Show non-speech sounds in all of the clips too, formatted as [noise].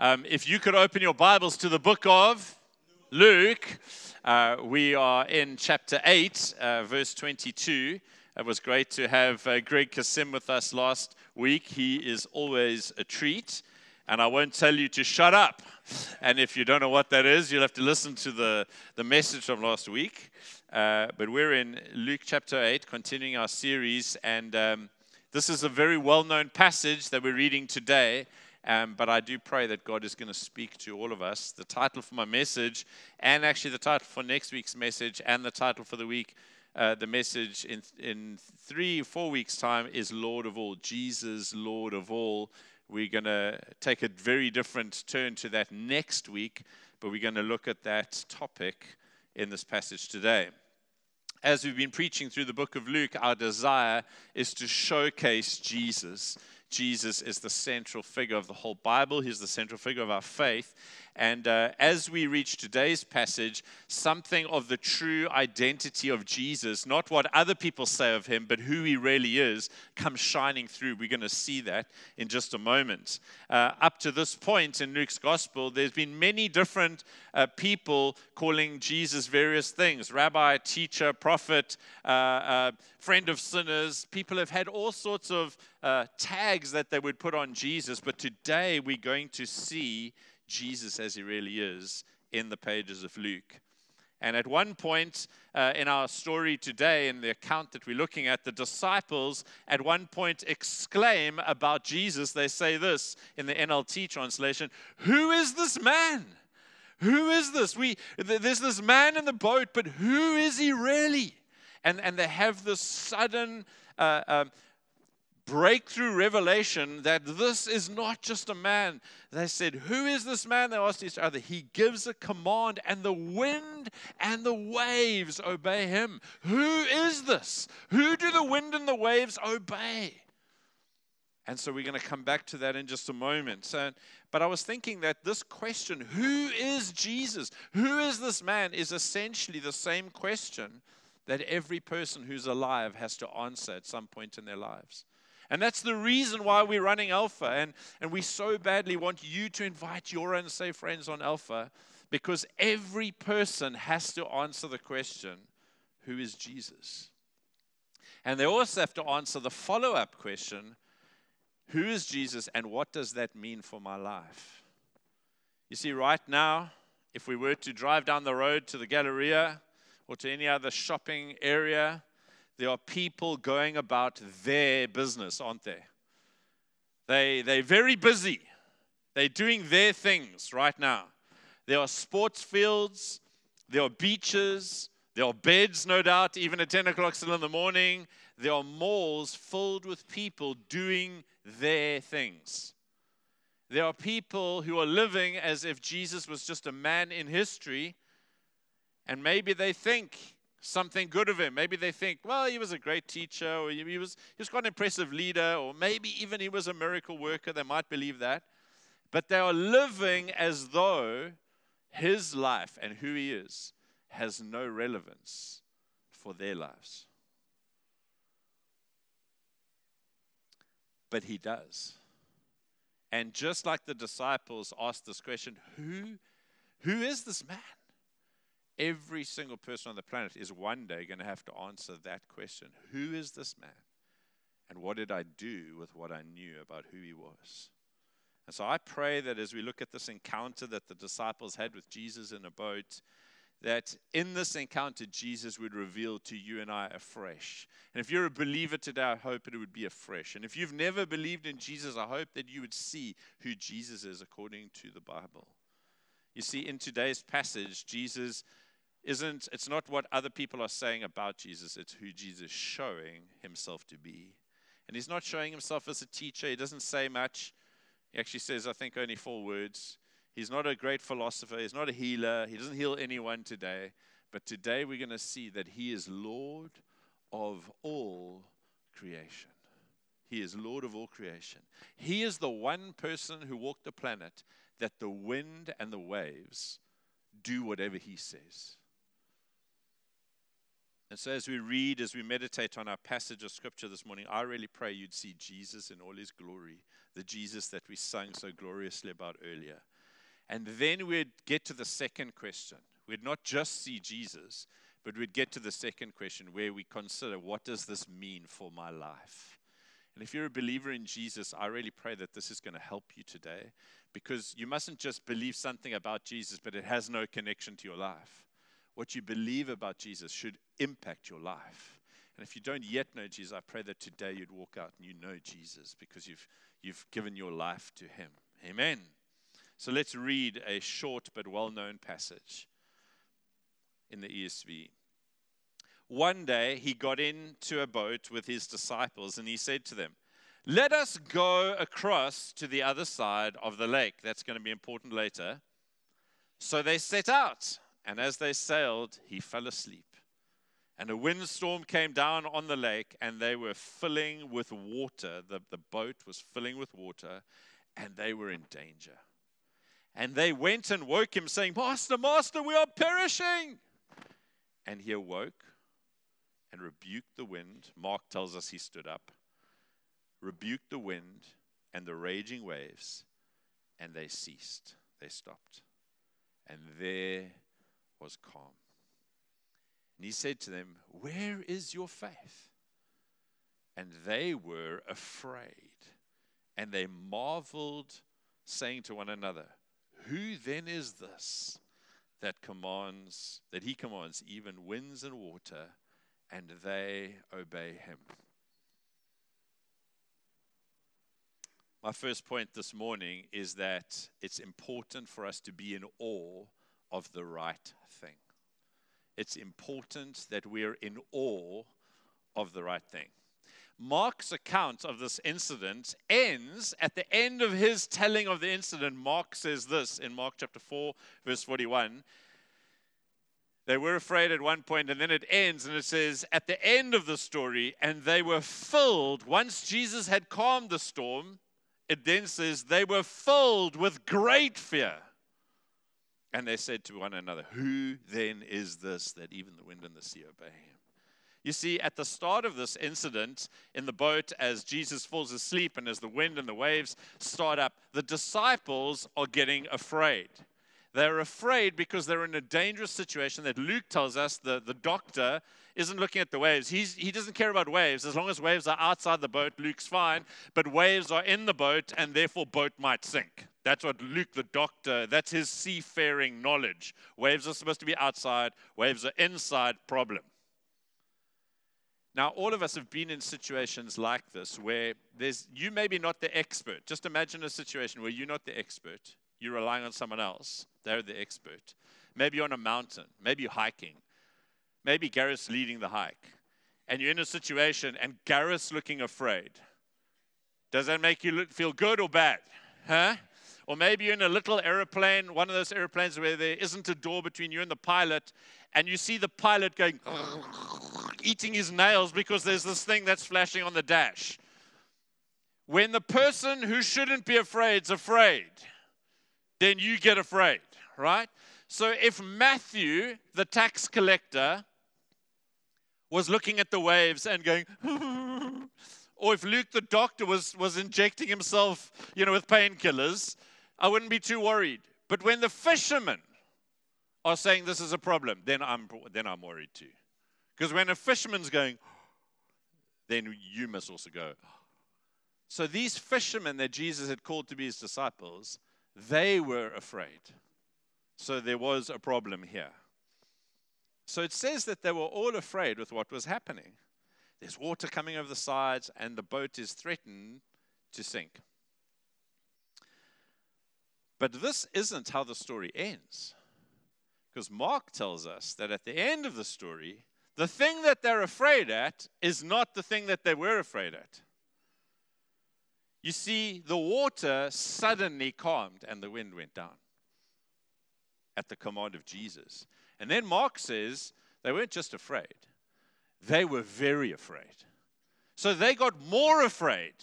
Um, if you could open your Bibles to the book of Luke, uh, we are in chapter 8, uh, verse 22. It was great to have uh, Greg Kasim with us last week. He is always a treat. And I won't tell you to shut up. And if you don't know what that is, you'll have to listen to the, the message from last week. Uh, but we're in Luke chapter 8, continuing our series. And um, this is a very well known passage that we're reading today. Um, but I do pray that God is going to speak to all of us. The title for my message, and actually the title for next week's message, and the title for the week, uh, the message in, in three, four weeks' time is Lord of all, Jesus, Lord of all. We're going to take a very different turn to that next week, but we're going to look at that topic in this passage today. As we've been preaching through the book of Luke, our desire is to showcase Jesus. Jesus is the central figure of the whole Bible. He's the central figure of our faith. And uh, as we reach today's passage, something of the true identity of Jesus, not what other people say of him, but who he really is, comes shining through. We're going to see that in just a moment. Uh, up to this point in Luke's gospel, there's been many different uh, people calling Jesus various things rabbi, teacher, prophet, uh, uh, friend of sinners. People have had all sorts of uh, tags that they would put on Jesus, but today we're going to see Jesus as he really is in the pages of Luke. And at one point uh, in our story today, in the account that we're looking at, the disciples at one point exclaim about Jesus. They say this in the NLT translation Who is this man? Who is this? We, there's this man in the boat, but who is he really? And, and they have this sudden uh, uh, breakthrough revelation that this is not just a man. They said, Who is this man? They asked each other. He gives a command, and the wind and the waves obey him. Who is this? Who do the wind and the waves obey? And so we're going to come back to that in just a moment. So, but I was thinking that this question, who is Jesus? Who is this man? is essentially the same question that every person who's alive has to answer at some point in their lives. And that's the reason why we're running Alpha. And, and we so badly want you to invite your unsaved friends on Alpha because every person has to answer the question who is Jesus? And they also have to answer the follow up question who is Jesus and what does that mean for my life? You see, right now, if we were to drive down the road to the Galleria or to any other shopping area, there are people going about their business, aren't they? They, they're very busy. They're doing their things right now. There are sports fields, there are beaches, there are beds, no doubt, even at 10 o'clock still in the morning. There are malls filled with people doing their things. There are people who are living as if Jesus was just a man in history, and maybe they think something good of him. Maybe they think, well, he was a great teacher, or he was, he was quite an impressive leader, or maybe even he was a miracle worker. They might believe that. But they are living as though his life and who he is has no relevance for their lives. But he does. And just like the disciples asked this question, who, who is this man? Every single person on the planet is one day going to have to answer that question Who is this man? And what did I do with what I knew about who he was? And so I pray that as we look at this encounter that the disciples had with Jesus in a boat, that in this encounter, Jesus would reveal to you and I afresh. And if you're a believer today, I hope it would be afresh. And if you've never believed in Jesus, I hope that you would see who Jesus is according to the Bible. You see, in today's passage, Jesus isn't it's not what other people are saying about Jesus, it's who Jesus is showing himself to be. And he's not showing himself as a teacher. He doesn't say much. He actually says, I think, only four words. He's not a great philosopher. He's not a healer. He doesn't heal anyone today. But today we're going to see that he is Lord of all creation. He is Lord of all creation. He is the one person who walked the planet that the wind and the waves do whatever he says. And so, as we read, as we meditate on our passage of scripture this morning, I really pray you'd see Jesus in all his glory, the Jesus that we sung so gloriously about earlier. And then we'd get to the second question. We'd not just see Jesus, but we'd get to the second question where we consider what does this mean for my life? And if you're a believer in Jesus, I really pray that this is going to help you today because you mustn't just believe something about Jesus, but it has no connection to your life. What you believe about Jesus should impact your life. And if you don't yet know Jesus, I pray that today you'd walk out and you know Jesus because you've, you've given your life to him. Amen. So let's read a short but well known passage in the ESV. One day he got into a boat with his disciples and he said to them, Let us go across to the other side of the lake. That's going to be important later. So they set out, and as they sailed, he fell asleep. And a windstorm came down on the lake, and they were filling with water. The, the boat was filling with water, and they were in danger. And they went and woke him, saying, Master, Master, we are perishing. And he awoke and rebuked the wind. Mark tells us he stood up, rebuked the wind and the raging waves, and they ceased. They stopped. And there was calm. And he said to them, Where is your faith? And they were afraid. And they marveled, saying to one another, Who then is this that commands, that he commands even winds and water, and they obey him. My first point this morning is that it's important for us to be in awe of the right thing. It's important that we're in awe of the right thing. Mark's account of this incident ends at the end of his telling of the incident. Mark says this in Mark chapter 4, verse 41 they were afraid at one point, and then it ends, and it says, at the end of the story, and they were filled, once Jesus had calmed the storm, it then says, they were filled with great fear. And they said to one another, Who then is this that even the wind and the sea obey him? You see, at the start of this incident in the boat, as Jesus falls asleep and as the wind and the waves start up, the disciples are getting afraid. They're afraid because they're in a dangerous situation that Luke tells us the, the doctor isn't looking at the waves. He's, he doesn't care about waves. As long as waves are outside the boat, Luke's fine. But waves are in the boat, and therefore boat might sink. That's what Luke, the doctor, that's his seafaring knowledge. Waves are supposed to be outside, waves are inside, problem. Now, all of us have been in situations like this where there's you maybe not the expert. Just imagine a situation where you're not the expert you're relying on someone else. They're the expert. Maybe you're on a mountain. Maybe you're hiking. Maybe Gareth's leading the hike. And you're in a situation and Gareth's looking afraid. Does that make you look, feel good or bad? Huh? Or maybe you're in a little airplane, one of those airplanes where there isn't a door between you and the pilot, and you see the pilot going, [laughs] eating his nails because there's this thing that's flashing on the dash. When the person who shouldn't be afraid is afraid, then you get afraid, right? So if Matthew, the tax collector, was looking at the waves and going, [laughs] or if Luke, the doctor, was, was injecting himself, you know, with painkillers, I wouldn't be too worried. But when the fishermen are saying this is a problem, then I'm, then I'm worried too. Because when a fisherman's going, [gasps] then you must also go. So these fishermen that Jesus had called to be his disciples they were afraid. So there was a problem here. So it says that they were all afraid with what was happening. There's water coming over the sides, and the boat is threatened to sink. But this isn't how the story ends. Because Mark tells us that at the end of the story, the thing that they're afraid at is not the thing that they were afraid at. You see, the water suddenly calmed and the wind went down at the command of Jesus. And then Mark says they weren't just afraid, they were very afraid. So they got more afraid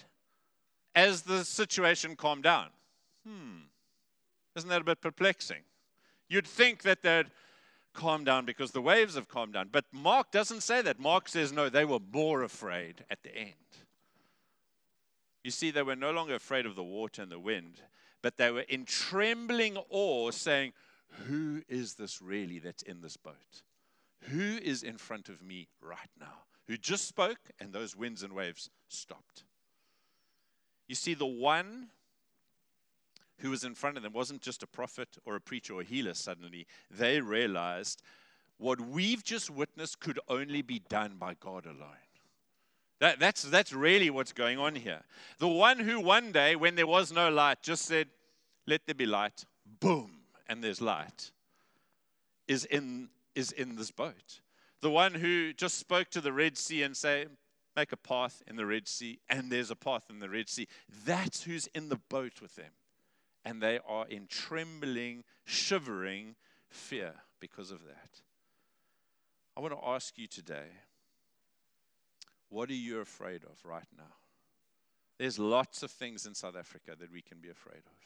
as the situation calmed down. Hmm. Isn't that a bit perplexing? You'd think that they'd calm down because the waves have calmed down. But Mark doesn't say that. Mark says, no, they were more afraid at the end. You see, they were no longer afraid of the water and the wind, but they were in trembling awe, saying, Who is this really that's in this boat? Who is in front of me right now? Who just spoke, and those winds and waves stopped. You see, the one who was in front of them wasn't just a prophet or a preacher or a healer suddenly. They realized what we've just witnessed could only be done by God alone. That, that's, that's really what's going on here. The one who one day, when there was no light, just said, Let there be light, boom, and there's light, is in, is in this boat. The one who just spoke to the Red Sea and say, Make a path in the Red Sea, and there's a path in the Red Sea. That's who's in the boat with them and they are in trembling, shivering fear because of that. I want to ask you today what are you afraid of right now? There's lots of things in South Africa that we can be afraid of.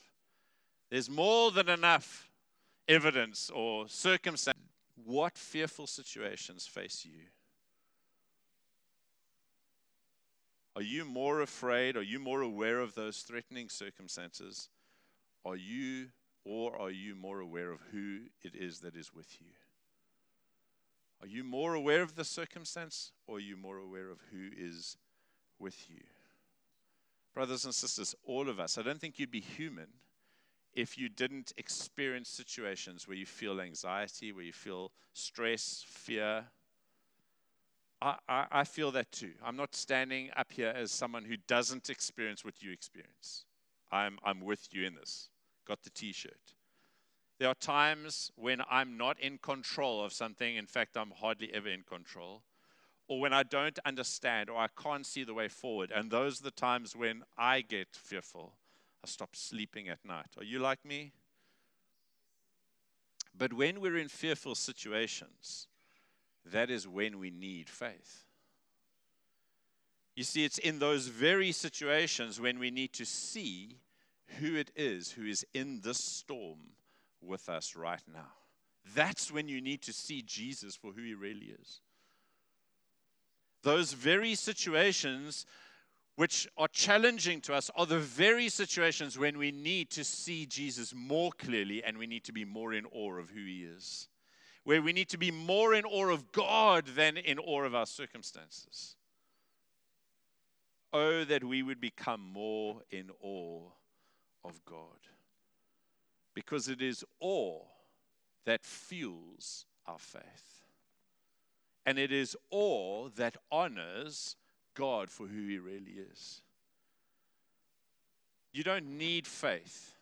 There's more than enough evidence or circumstance. What fearful situations face you? Are you more afraid? Are you more aware of those threatening circumstances are you or are you more aware of who it is that is with you? Are you more aware of the circumstance or are you more aware of who is with you? Brothers and sisters, all of us, I don't think you'd be human if you didn't experience situations where you feel anxiety, where you feel stress, fear. I, I, I feel that too. I'm not standing up here as someone who doesn't experience what you experience. I'm, I'm with you in this got the t shirt. There are times when I'm not in control of something. In fact, I'm hardly ever in control. Or when I don't understand or I can't see the way forward. And those are the times when I get fearful. I stop sleeping at night. Are you like me? But when we're in fearful situations, that is when we need faith. You see, it's in those very situations when we need to see who it is who is in this storm with us right now. That's when you need to see Jesus for who he really is. Those very situations which are challenging to us are the very situations when we need to see Jesus more clearly and we need to be more in awe of who he is. Where we need to be more in awe of God than in awe of our circumstances. Oh, that we would become more in awe of God. Because it is awe that fuels our faith. And it is awe that honors God for who He really is. You don't need faith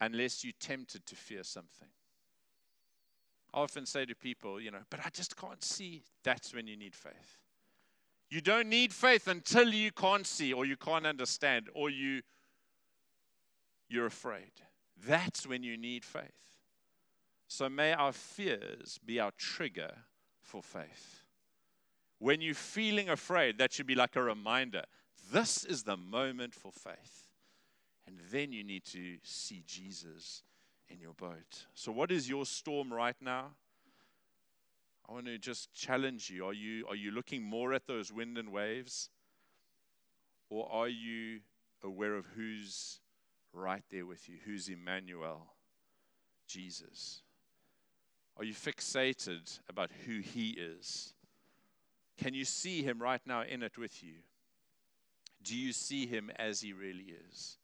unless you're tempted to fear something. I often say to people, you know, but I just can't see. That's when you need faith. You don't need faith until you can't see or you can't understand or you you're afraid. That's when you need faith. So may our fears be our trigger for faith. When you're feeling afraid, that should be like a reminder this is the moment for faith. And then you need to see Jesus in your boat. So, what is your storm right now? I want to just challenge you. Are you, are you looking more at those wind and waves? Or are you aware of who's right there with you. Who's Emmanuel? Jesus. Are you fixated about who he is? Can you see him right now in it with you? Do you see him as he really is?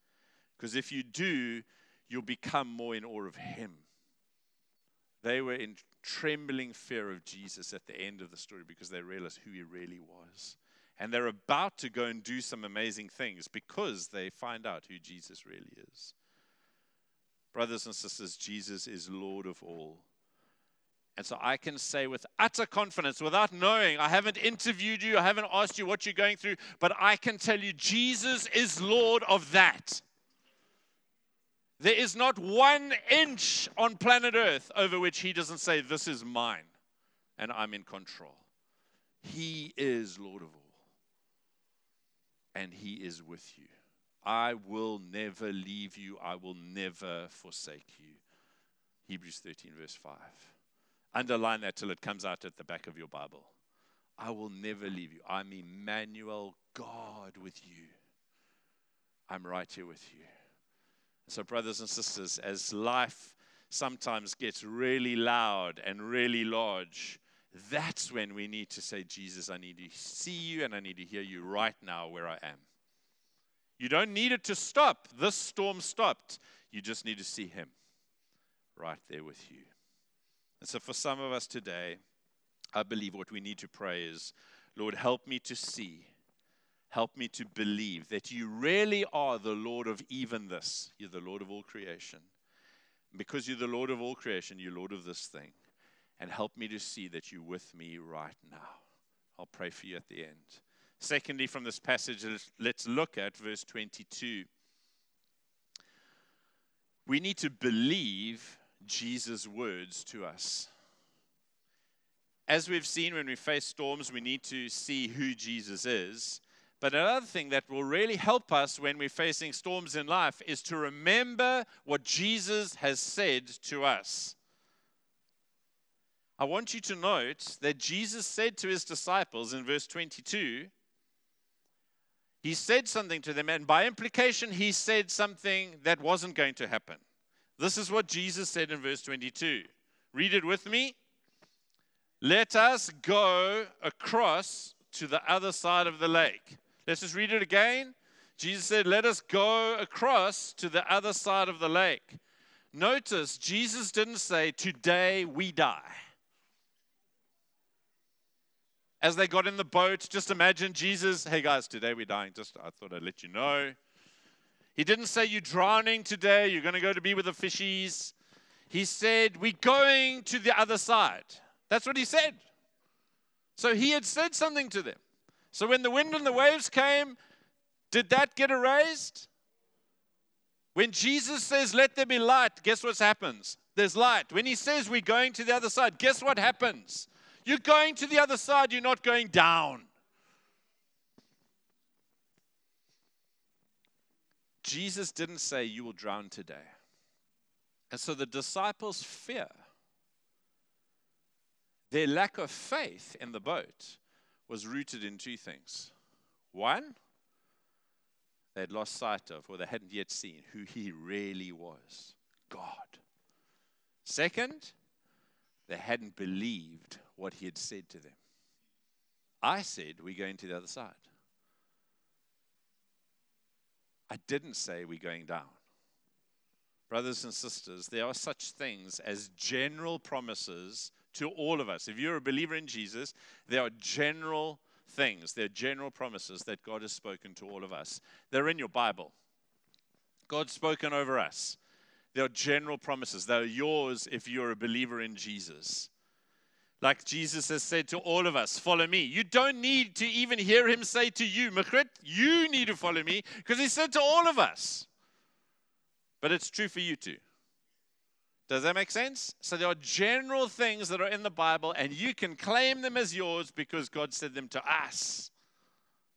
Because if you do, you'll become more in awe of him. They were in trembling fear of Jesus at the end of the story because they realized who he really was. And they're about to go and do some amazing things because they find out who Jesus really is. Brothers and sisters, Jesus is Lord of all. And so I can say with utter confidence, without knowing, I haven't interviewed you, I haven't asked you what you're going through, but I can tell you Jesus is Lord of that. There is not one inch on planet Earth over which he doesn't say, This is mine, and I'm in control. He is Lord of all and he is with you. I will never leave you, I will never forsake you. Hebrews 13, verse 5. Underline that till it comes out at the back of your Bible. I will never leave you. I'm Emmanuel, God with you. I'm right here with you. So, brothers and sisters, as life sometimes gets really loud and really large, that's when we need to say, Jesus, I need to see you and I need to hear you right now where I am. You don't need it to stop. This storm stopped. You just need to see him right there with you. And so, for some of us today, I believe what we need to pray is, Lord, help me to see Help me to believe that you really are the Lord of even this. You're the Lord of all creation. Because you're the Lord of all creation, you're Lord of this thing. And help me to see that you're with me right now. I'll pray for you at the end. Secondly, from this passage, let's look at verse 22. We need to believe Jesus' words to us. As we've seen when we face storms, we need to see who Jesus is. But another thing that will really help us when we're facing storms in life is to remember what Jesus has said to us. I want you to note that Jesus said to his disciples in verse 22, he said something to them, and by implication, he said something that wasn't going to happen. This is what Jesus said in verse 22. Read it with me. Let us go across to the other side of the lake. Let's just read it again. Jesus said, Let us go across to the other side of the lake. Notice, Jesus didn't say, Today we die. As they got in the boat, just imagine Jesus, Hey guys, today we're dying. Just I thought I'd let you know. He didn't say, You're drowning today. You're going to go to be with the fishies. He said, We're going to the other side. That's what he said. So he had said something to them. So when the wind and the waves came, did that get erased? When Jesus says, Let there be light, guess what happens? There's light. When he says we're going to the other side, guess what happens? You're going to the other side, you're not going down. Jesus didn't say you will drown today. And so the disciples' fear, their lack of faith in the boat, was rooted in two things. One, they had lost sight of, or they hadn't yet seen, who he really was God. Second, they hadn't believed what he had said to them. I said, We're going to the other side. I didn't say we're going down. Brothers and sisters, there are such things as general promises to all of us. If you're a believer in Jesus, there are general things, there are general promises that God has spoken to all of us. They're in your Bible. God's spoken over us. There are general promises. They're yours if you're a believer in Jesus. Like Jesus has said to all of us, follow me. You don't need to even hear him say to you, Machrit, you need to follow me because he said to all of us. But it's true for you too. Does that make sense? So there are general things that are in the Bible, and you can claim them as yours because God said them to us.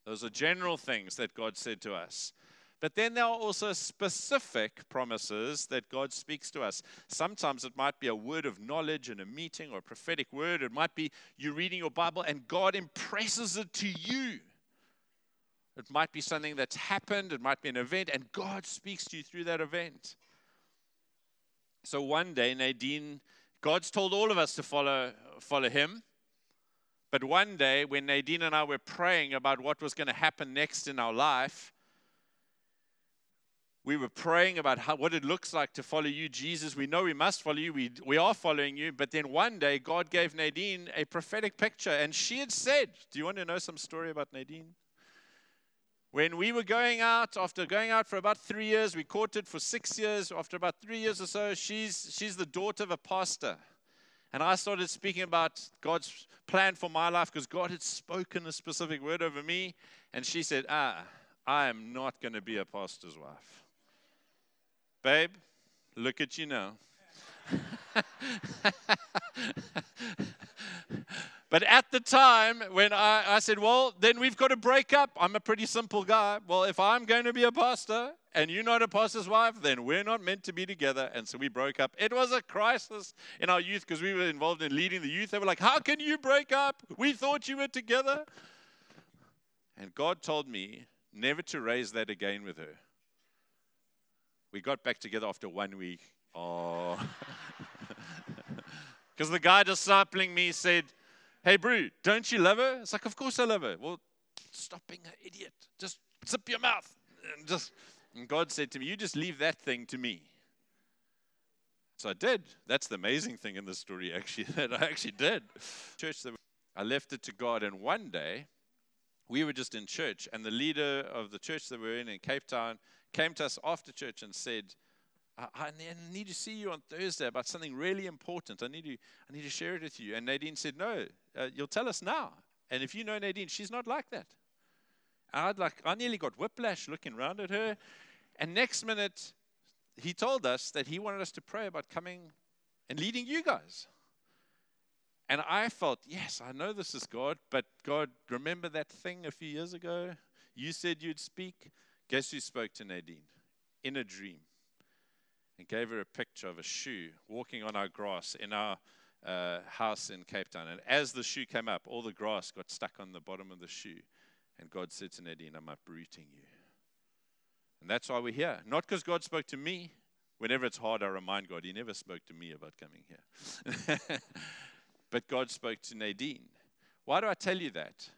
Those are general things that God said to us. But then there are also specific promises that God speaks to us. Sometimes it might be a word of knowledge in a meeting or a prophetic word. It might be you reading your Bible and God impresses it to you. It might be something that's happened, it might be an event, and God speaks to you through that event. So one day, Nadine, God's told all of us to follow, follow him. But one day, when Nadine and I were praying about what was going to happen next in our life, we were praying about how, what it looks like to follow you, Jesus. We know we must follow you. We, we are following you. But then one day, God gave Nadine a prophetic picture. And she had said, Do you want to know some story about Nadine? When we were going out, after going out for about three years, we courted for six years. After about three years or so, she's, she's the daughter of a pastor. And I started speaking about God's plan for my life because God had spoken a specific word over me. And she said, Ah, I am not going to be a pastor's wife. Babe, look at you now. [laughs] But at the time when I, I said, well, then we've got to break up. I'm a pretty simple guy. Well, if I'm going to be a pastor and you're not a pastor's wife, then we're not meant to be together. And so we broke up. It was a crisis in our youth because we were involved in leading the youth. They were like, how can you break up? We thought you were together. And God told me never to raise that again with her. We got back together after one week. Oh. [laughs] Because the guy discipling me said, Hey, Brew, don't you love her? It's like, Of course I love her. Well, stop being an idiot. Just zip your mouth. And just and God said to me, You just leave that thing to me. So I did. That's the amazing thing in the story, actually, [laughs] that I actually did. Church, I left it to God, and one day we were just in church, and the leader of the church that we were in in Cape Town came to us after church and said, I, I, need to see you on Thursday about something really important. I need to, I need to share it with you. And Nadine said, No, uh, you'll tell us now. And if you know Nadine, she's not like that. I'd like, I nearly got whiplash looking around at her. And next minute, he told us that he wanted us to pray about coming and leading you guys. And I felt, yes, I know this is God, but God, remember that thing a few years ago? You said you'd speak. Guess who spoke to Nadine? In a dream and gave her a picture of a shoe walking on our grass in our uh, house in Cape Town. And as the shoe came up, all the grass got stuck on the bottom of the shoe. And God said to Nadine, I'm uprooting you. And that's why we're here. Not because God spoke to me. Whenever it's hard, I remind God, He never spoke to me about coming here. [laughs] but God spoke to Nadine. Why do I tell you that?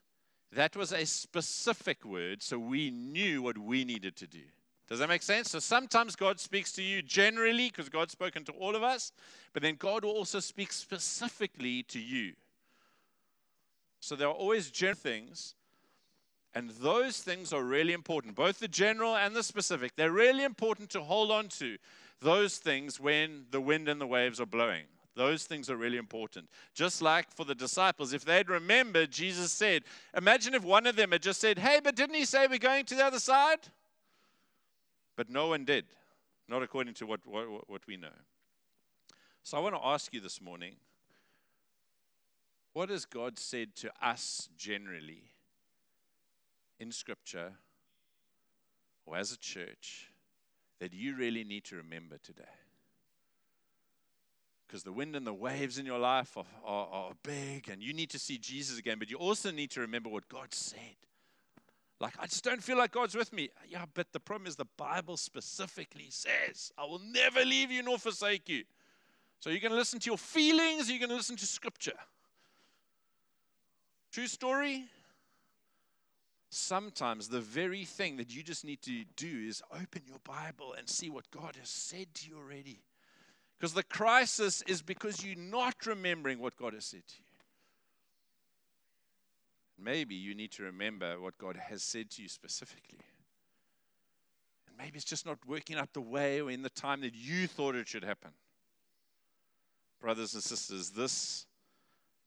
That was a specific word, so we knew what we needed to do. Does that make sense? So sometimes God speaks to you generally because God's spoken to all of us, but then God will also speak specifically to you. So there are always general things, and those things are really important, both the general and the specific. They're really important to hold on to those things when the wind and the waves are blowing. Those things are really important. Just like for the disciples, if they'd remembered, Jesus said, Imagine if one of them had just said, Hey, but didn't he say we're going to the other side? But no one did, not according to what, what, what we know. So I want to ask you this morning what has God said to us generally in Scripture or as a church that you really need to remember today? Because the wind and the waves in your life are, are, are, big, and you need to see Jesus again, but you also need to remember what God said. Like, I just don't feel like God's with me. Yeah, but the problem is the Bible specifically says, I will never leave you nor forsake you. So you're going to listen to your feelings, you're going to listen to scripture. True story? Sometimes the very thing that you just need to do is open your Bible and see what God has said to you already. Because the crisis is because you're not remembering what God has said to you. Maybe you need to remember what God has said to you specifically. And maybe it's just not working out the way or in the time that you thought it should happen. Brothers and sisters, this,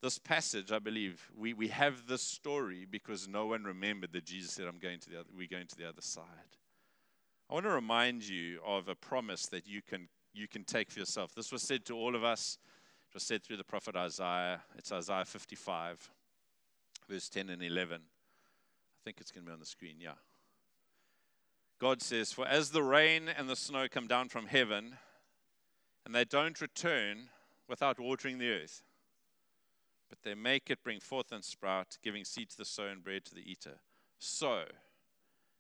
this passage, I believe, we, we have this story because no one remembered that Jesus said, I'm going to the other, we're going to the other side. I want to remind you of a promise that you can, you can take for yourself. This was said to all of us. It was said through the prophet Isaiah. It's Isaiah 55 verse 10 and 11. I think it's going to be on the screen, yeah. God says, For as the rain and the snow come down from heaven, and they don't return without watering the earth, but they make it bring forth and sprout, giving seed to the sower and bread to the eater, so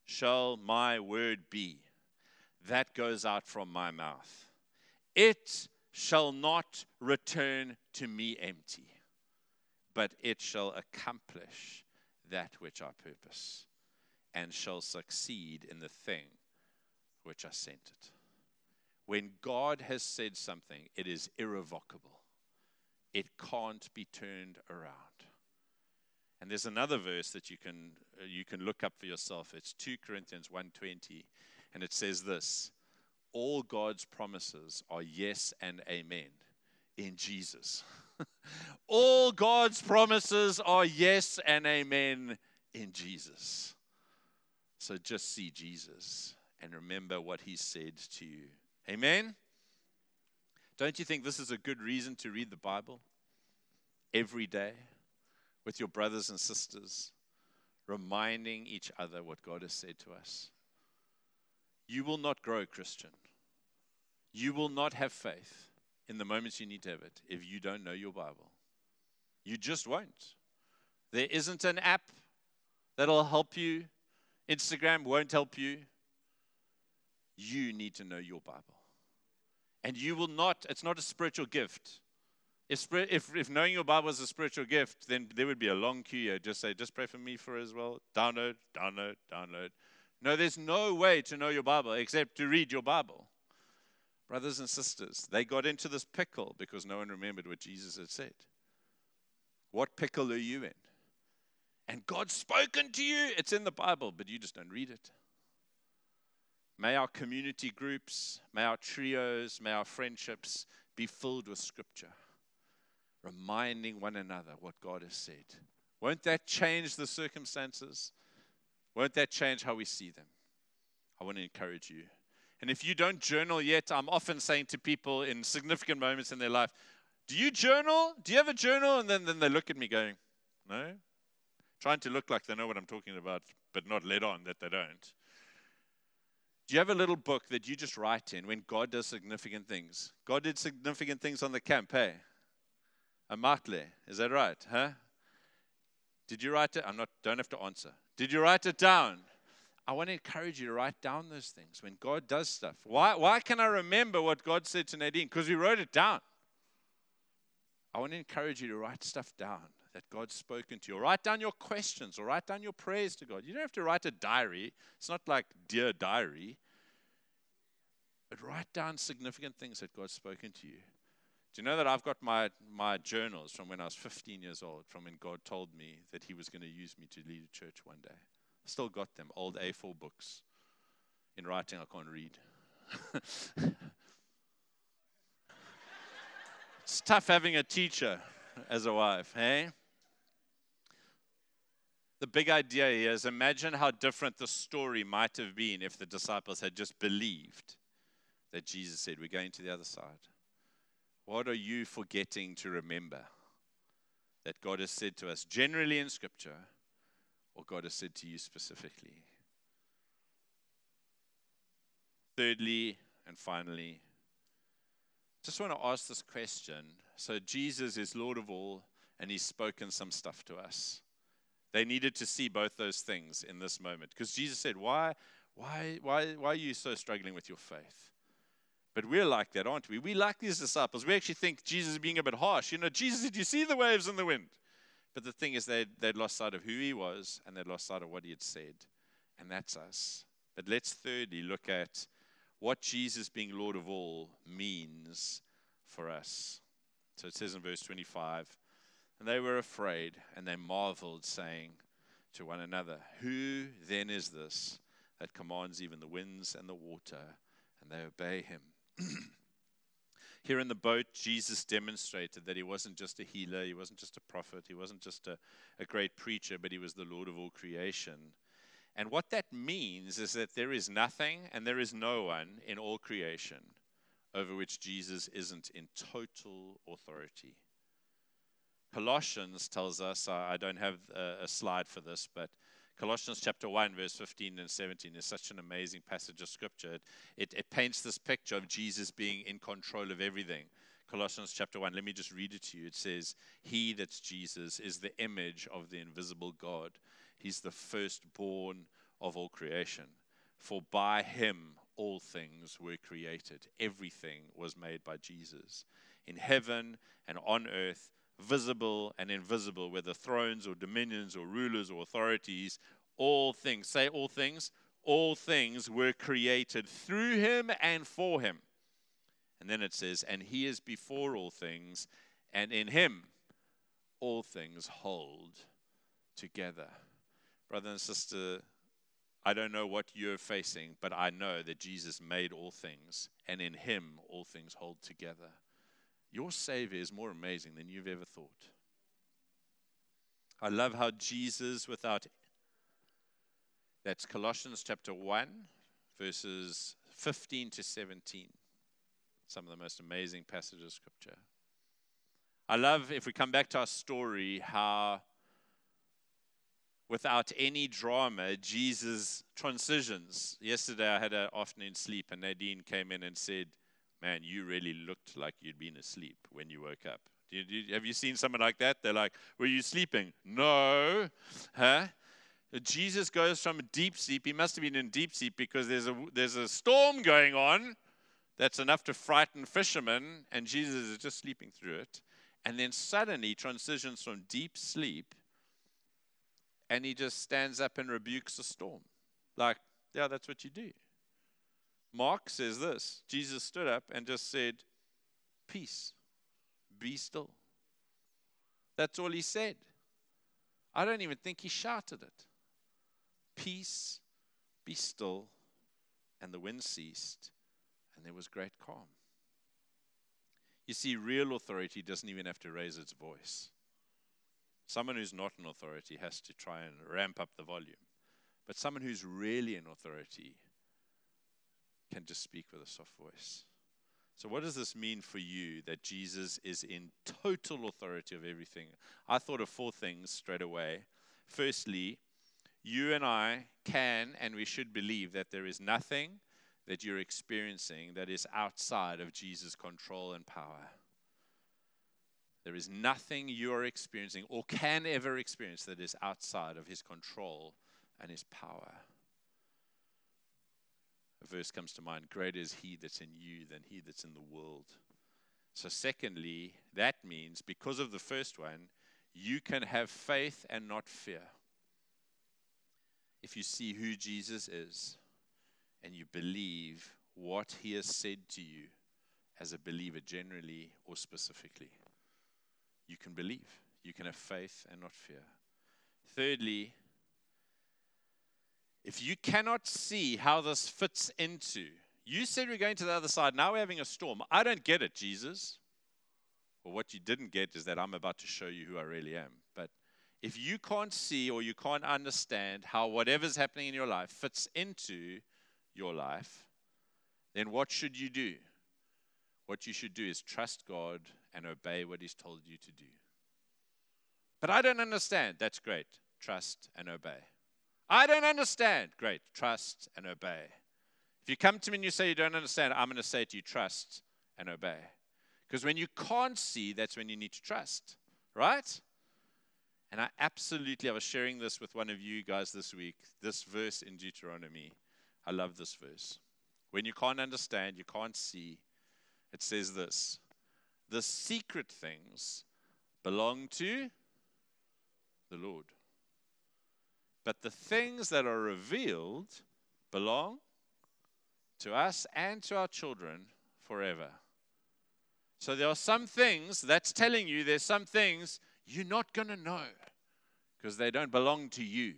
shall my word be that goes out from my mouth. It shall not return to me empty but it shall accomplish that which I purpose, and shall succeed in the thing which I sent it. When God has said something, it is irrevocable. It can't be turned around. And there's another verse that you can uh, you can look up for yourself. It's 2 Corinthians 1:20 and it says this: All God's promises are yes and amen in Jesus. [laughs] All God's promises are yes and amen in Jesus. So just see Jesus and remember what he said to you. Amen? Don't you think this is a good reason to read the Bible every day? with your brothers and sisters, reminding each other what God has said to us. You will not grow, Christian. You will not have faith in the moments you need to have it if you don't know your Bible. You just won't. There isn't an app that'll help you, Instagram won't help you. You need to know your Bible. And you will not, it's not a spiritual gift. If, if, if knowing your Bible is a spiritual gift, then there would be a long queue here. Just say, just pray for me for as well. Download, download, download. No, there's no way to know your Bible except to read your Bible. Brothers and sisters, they got into this pickle because no one remembered what Jesus had said. What pickle are you in? And God's spoken to you. It's in the Bible, but you just don't read it. May our community groups, may our trios, may our friendships be filled with scripture, reminding one another what God has said. Won't that change the circumstances? Won't that change how we see them? I want to encourage you. And if you don't journal yet, I'm often saying to people in significant moments in their life, Do you journal? Do you have a journal? And then, then they look at me going, No. Trying to look like they know what I'm talking about, but not let on that they don't. Do you have a little book that you just write in when God does significant things? God did significant things on the camp, hey? A matle, is that right? Huh? Did you write it? I'm not, don't have to answer. Did you write it down? I want to encourage you to write down those things when God does stuff. Why, why can I remember what God said to Nadine? Because we wrote it down. I want to encourage you to write stuff down that God's spoken to you. Or write down your questions or write down your prayers to God. You don't have to write a diary. It's not like Dear Diary. But write down significant things that God's spoken to you. Do you know that I've got my, my journals from when I was 15 years old, from when God told me that He was going to use me to lead a church one day? Still got them, old A4 books. In writing, I can't read. [laughs] it's tough having a teacher as a wife, hey? The big idea here is imagine how different the story might have been if the disciples had just believed that Jesus said, We're going to the other side. What are you forgetting to remember that God has said to us generally in Scripture? Or God has said to you specifically. Thirdly, and finally, just want to ask this question. So, Jesus is Lord of all, and He's spoken some stuff to us. They needed to see both those things in this moment because Jesus said, why, why, why, why are you so struggling with your faith? But we're like that, aren't we? We like these disciples. We actually think Jesus is being a bit harsh. You know, Jesus, did you see the waves and the wind? But the thing is, they'd, they'd lost sight of who he was and they'd lost sight of what he had said. And that's us. But let's thirdly look at what Jesus being Lord of all means for us. So it says in verse 25, and they were afraid and they marveled, saying to one another, Who then is this that commands even the winds and the water, and they obey him? [clears throat] Here in the boat, Jesus demonstrated that he wasn't just a healer, he wasn't just a prophet, he wasn't just a, a great preacher, but he was the Lord of all creation. And what that means is that there is nothing and there is no one in all creation over which Jesus isn't in total authority. Colossians tells us, I don't have a, slide for this, but Colossians chapter 1, verse 15 and 17 is such an amazing passage of scripture. It, it, paints this picture of Jesus being in control of everything. Colossians chapter 1, let me just read it to you. It says, He, that's Jesus, is the image of the invisible God. He's the firstborn of all creation. For by him all things were created. Everything was made by Jesus. In heaven and on earth, visible and invisible, whether thrones or dominions or rulers or authorities, all things, say all things, all things were created through him and for him. And then it says, and he is before all things, and in him all things hold together. Brother and sister, I don't know what you're facing, but I know that Jesus made all things, and in him all things hold together. Your Savior is more amazing than you've ever thought. I love how Jesus, without that's Colossians chapter 1, verses 15 to 17. Some of the most amazing passages of Scripture. I love, if we come back to our story, how without any drama, Jesus transitions. Yesterday, I had an afternoon sleep, and Nadine came in and said, Man, you really looked like you'd been asleep when you woke up. have you seen someone like that? They're like, Were you sleeping? No. Huh? Jesus goes from deep sleep. He must have been in deep sleep because there's a, there's a storm going on that's enough to frighten fishermen, and Jesus is just sleeping through it. And then suddenly transitions from deep sleep and he just stands up and rebukes the storm. Like, yeah, that's what you do. Mark says this Jesus stood up and just said, Peace, be still. That's all he said. I don't even think he shouted it. Peace, be still. And the wind ceased, and there was great calm. You see, real authority doesn't even have to raise its voice. Someone who's not an authority has to try and ramp up the volume. But someone who's really an authority can just speak with a soft voice. So, what does this mean for you that Jesus is in total authority of everything? I thought of four things straight away. Firstly, you and I can and we should believe that there is nothing that you're experiencing that is outside of Jesus' control and power. There is nothing you are experiencing or can ever experience that is outside of his control and his power. A verse comes to mind Greater is he that's in you than he that's in the world. So, secondly, that means because of the first one, you can have faith and not fear. If you see who Jesus is and you believe what he has said to you as a believer, generally or specifically you can believe. You can have faith and not fear. Thirdly, if you cannot see how this fits into, you said we're going to the other side, now we're having a storm. I don't get it, Jesus. Well, what you didn't get is that I'm about to show you who I really am. But if you can't see or you can't understand how whatever's happening in your life fits into your life, then what should you do? What you should do is trust God and obey what He's told you to do. But I don't understand. That's great. Trust and obey. I don't understand. Great. Trust and obey. If you come to me and you say you don't understand, I'm going to say to you, trust and obey. Because when you can't see, that's when you need to trust, right? And I absolutely, I was sharing this with one of you guys this week, this verse in Deuteronomy. I love this verse. When you can't understand, you can't see, it says this the secret things belong to the Lord. But the things that are revealed belong to us and to our children forever. So there are some things that's telling you there's some things you're not going to know because they don't belong to you.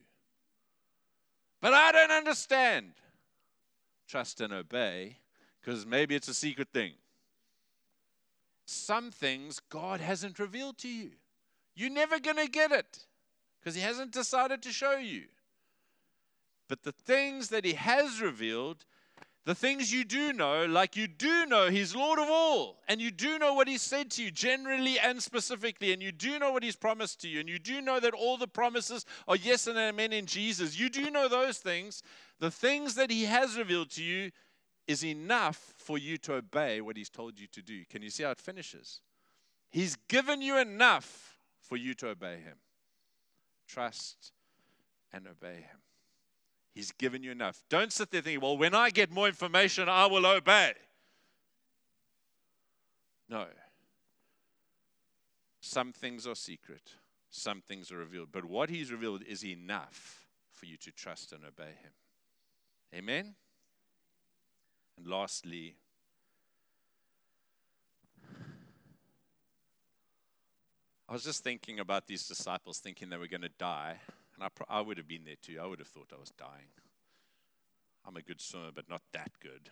But I don't understand. Trust and obey because maybe it's a secret thing some things God hasn't revealed to you. You're never going to get it because He hasn't decided to show you. But the things that He has revealed, the things you do know, like you do know He's Lord of all, and you do know what He said to you generally and specifically, and you do know what He's promised to you, and you do know that all the promises are yes and amen in Jesus. You do know those things. The things that He has revealed to you, is enough for you to obey what He's told you to do. Can you see how it finishes? He's given you enough for you to obey Him. Trust and obey Him. He's given you enough. Don't sit there thinking, well, when I get more information, I will obey. No. Some things are secret, some things are revealed. But what He's revealed is enough for you to trust and obey Him. Amen? And lastly, I was just thinking about these disciples thinking they were going to die. And I, I would have been there too. I would have thought I was dying. I'm a good swimmer, but not that good.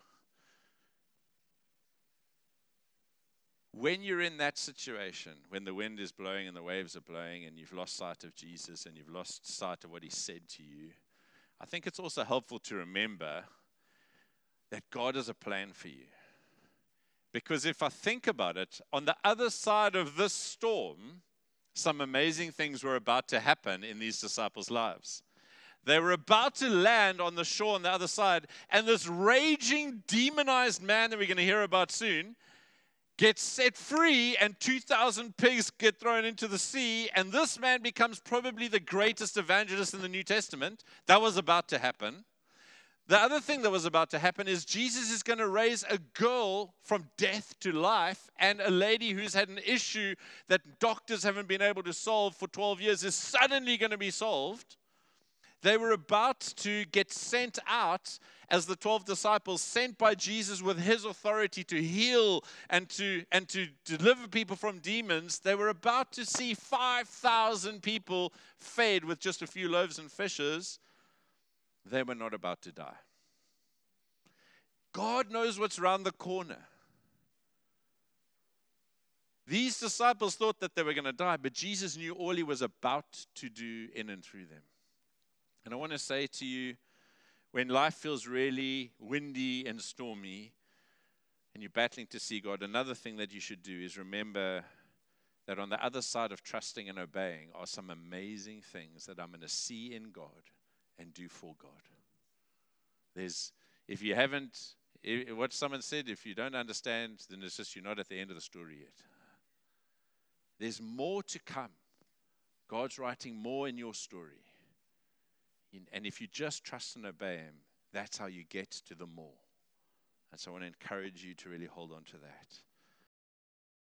When you're in that situation, when the wind is blowing and the waves are blowing, and you've lost sight of Jesus and you've lost sight of what he said to you, I think it's also helpful to remember that God has a plan for you. Because if I think about it, on the other side of this storm, some amazing things were about to happen in these disciples' lives. They were about to land on the shore on the other side, and this raging, demonized man that we're going to hear about soon gets set free, and 2,000 pigs get thrown into the sea, and this man becomes probably the greatest evangelist in the New Testament. That was about to happen. The other thing that was about to happen is Jesus is going to raise a girl from death to life, and a lady who's had an issue that doctors haven't been able to solve for 12 years is suddenly going to be solved. They were about to get sent out as the 12 disciples, sent by Jesus with his authority to heal and to, and to deliver people from demons. They were about to see 5,000 people fed with just a few loaves and fishes. They were not about to die. God knows what's around the corner. These disciples thought that they were going to die, but Jesus knew all he was about to do in and through them. And I want to say to you when life feels really windy and stormy and you're battling to see God, another thing that you should do is remember that on the other side of trusting and obeying are some amazing things that I'm going to see in God and do for God. There's, if you haven't, what someone said, if you don't understand, then it's just you're not at the end of the story yet. There's more to come. God's writing more in your story. And if you just trust and obey Him, that's how you get to the more. And so I want to encourage you to really hold on to that.